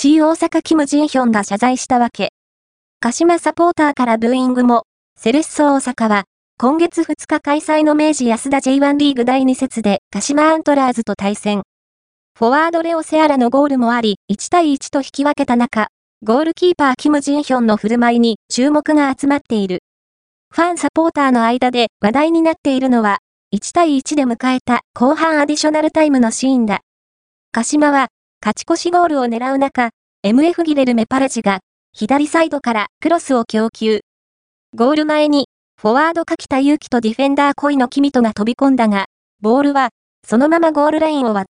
FC 大阪キム・ジンヒョンが謝罪したわけ。鹿島サポーターからブーイングも、セレッソ大阪は、今月2日開催の明治安田 J1 リーグ第2節で鹿島アントラーズと対戦。フォワードレオセアラのゴールもあり、1対1と引き分けた中、ゴールキーパーキム・ジンヒョンの振る舞いに注目が集まっている。ファンサポーターの間で話題になっているのは、1対1で迎えた後半アディショナルタイムのシーンだ。鹿島は、勝ち越しゴールを狙う中、MF ギレルメパレジが、左サイドからクロスを供給。ゴール前に、フォワード柿田祐希とディフェンダー恋の君とが飛び込んだが、ボールは、そのままゴールラインを割。